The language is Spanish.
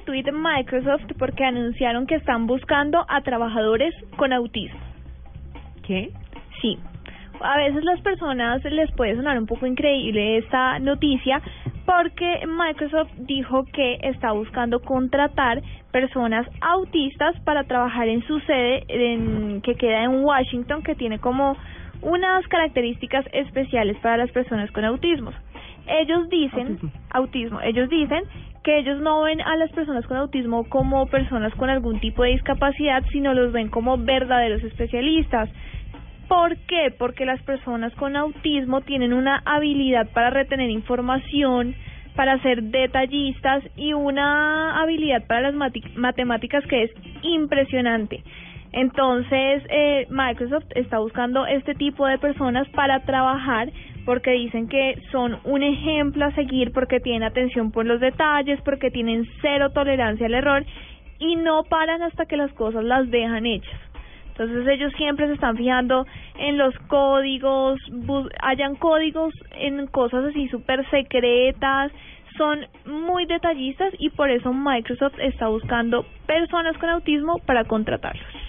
De retweet Microsoft porque anunciaron que están buscando a trabajadores con autismo. ¿Qué? Sí. A veces las personas les puede sonar un poco increíble esta noticia porque Microsoft dijo que está buscando contratar personas autistas para trabajar en su sede en, que queda en Washington, que tiene como unas características especiales para las personas con autismo. Ellos dicen, autismo, ellos dicen que ellos no ven a las personas con autismo como personas con algún tipo de discapacidad, sino los ven como verdaderos especialistas. ¿Por qué? Porque las personas con autismo tienen una habilidad para retener información, para ser detallistas y una habilidad para las matemáticas que es impresionante. Entonces, eh, Microsoft está buscando este tipo de personas para trabajar porque dicen que son un ejemplo a seguir, porque tienen atención por los detalles, porque tienen cero tolerancia al error y no paran hasta que las cosas las dejan hechas. Entonces ellos siempre se están fijando en los códigos, hayan códigos en cosas así súper secretas, son muy detallistas y por eso Microsoft está buscando personas con autismo para contratarlos.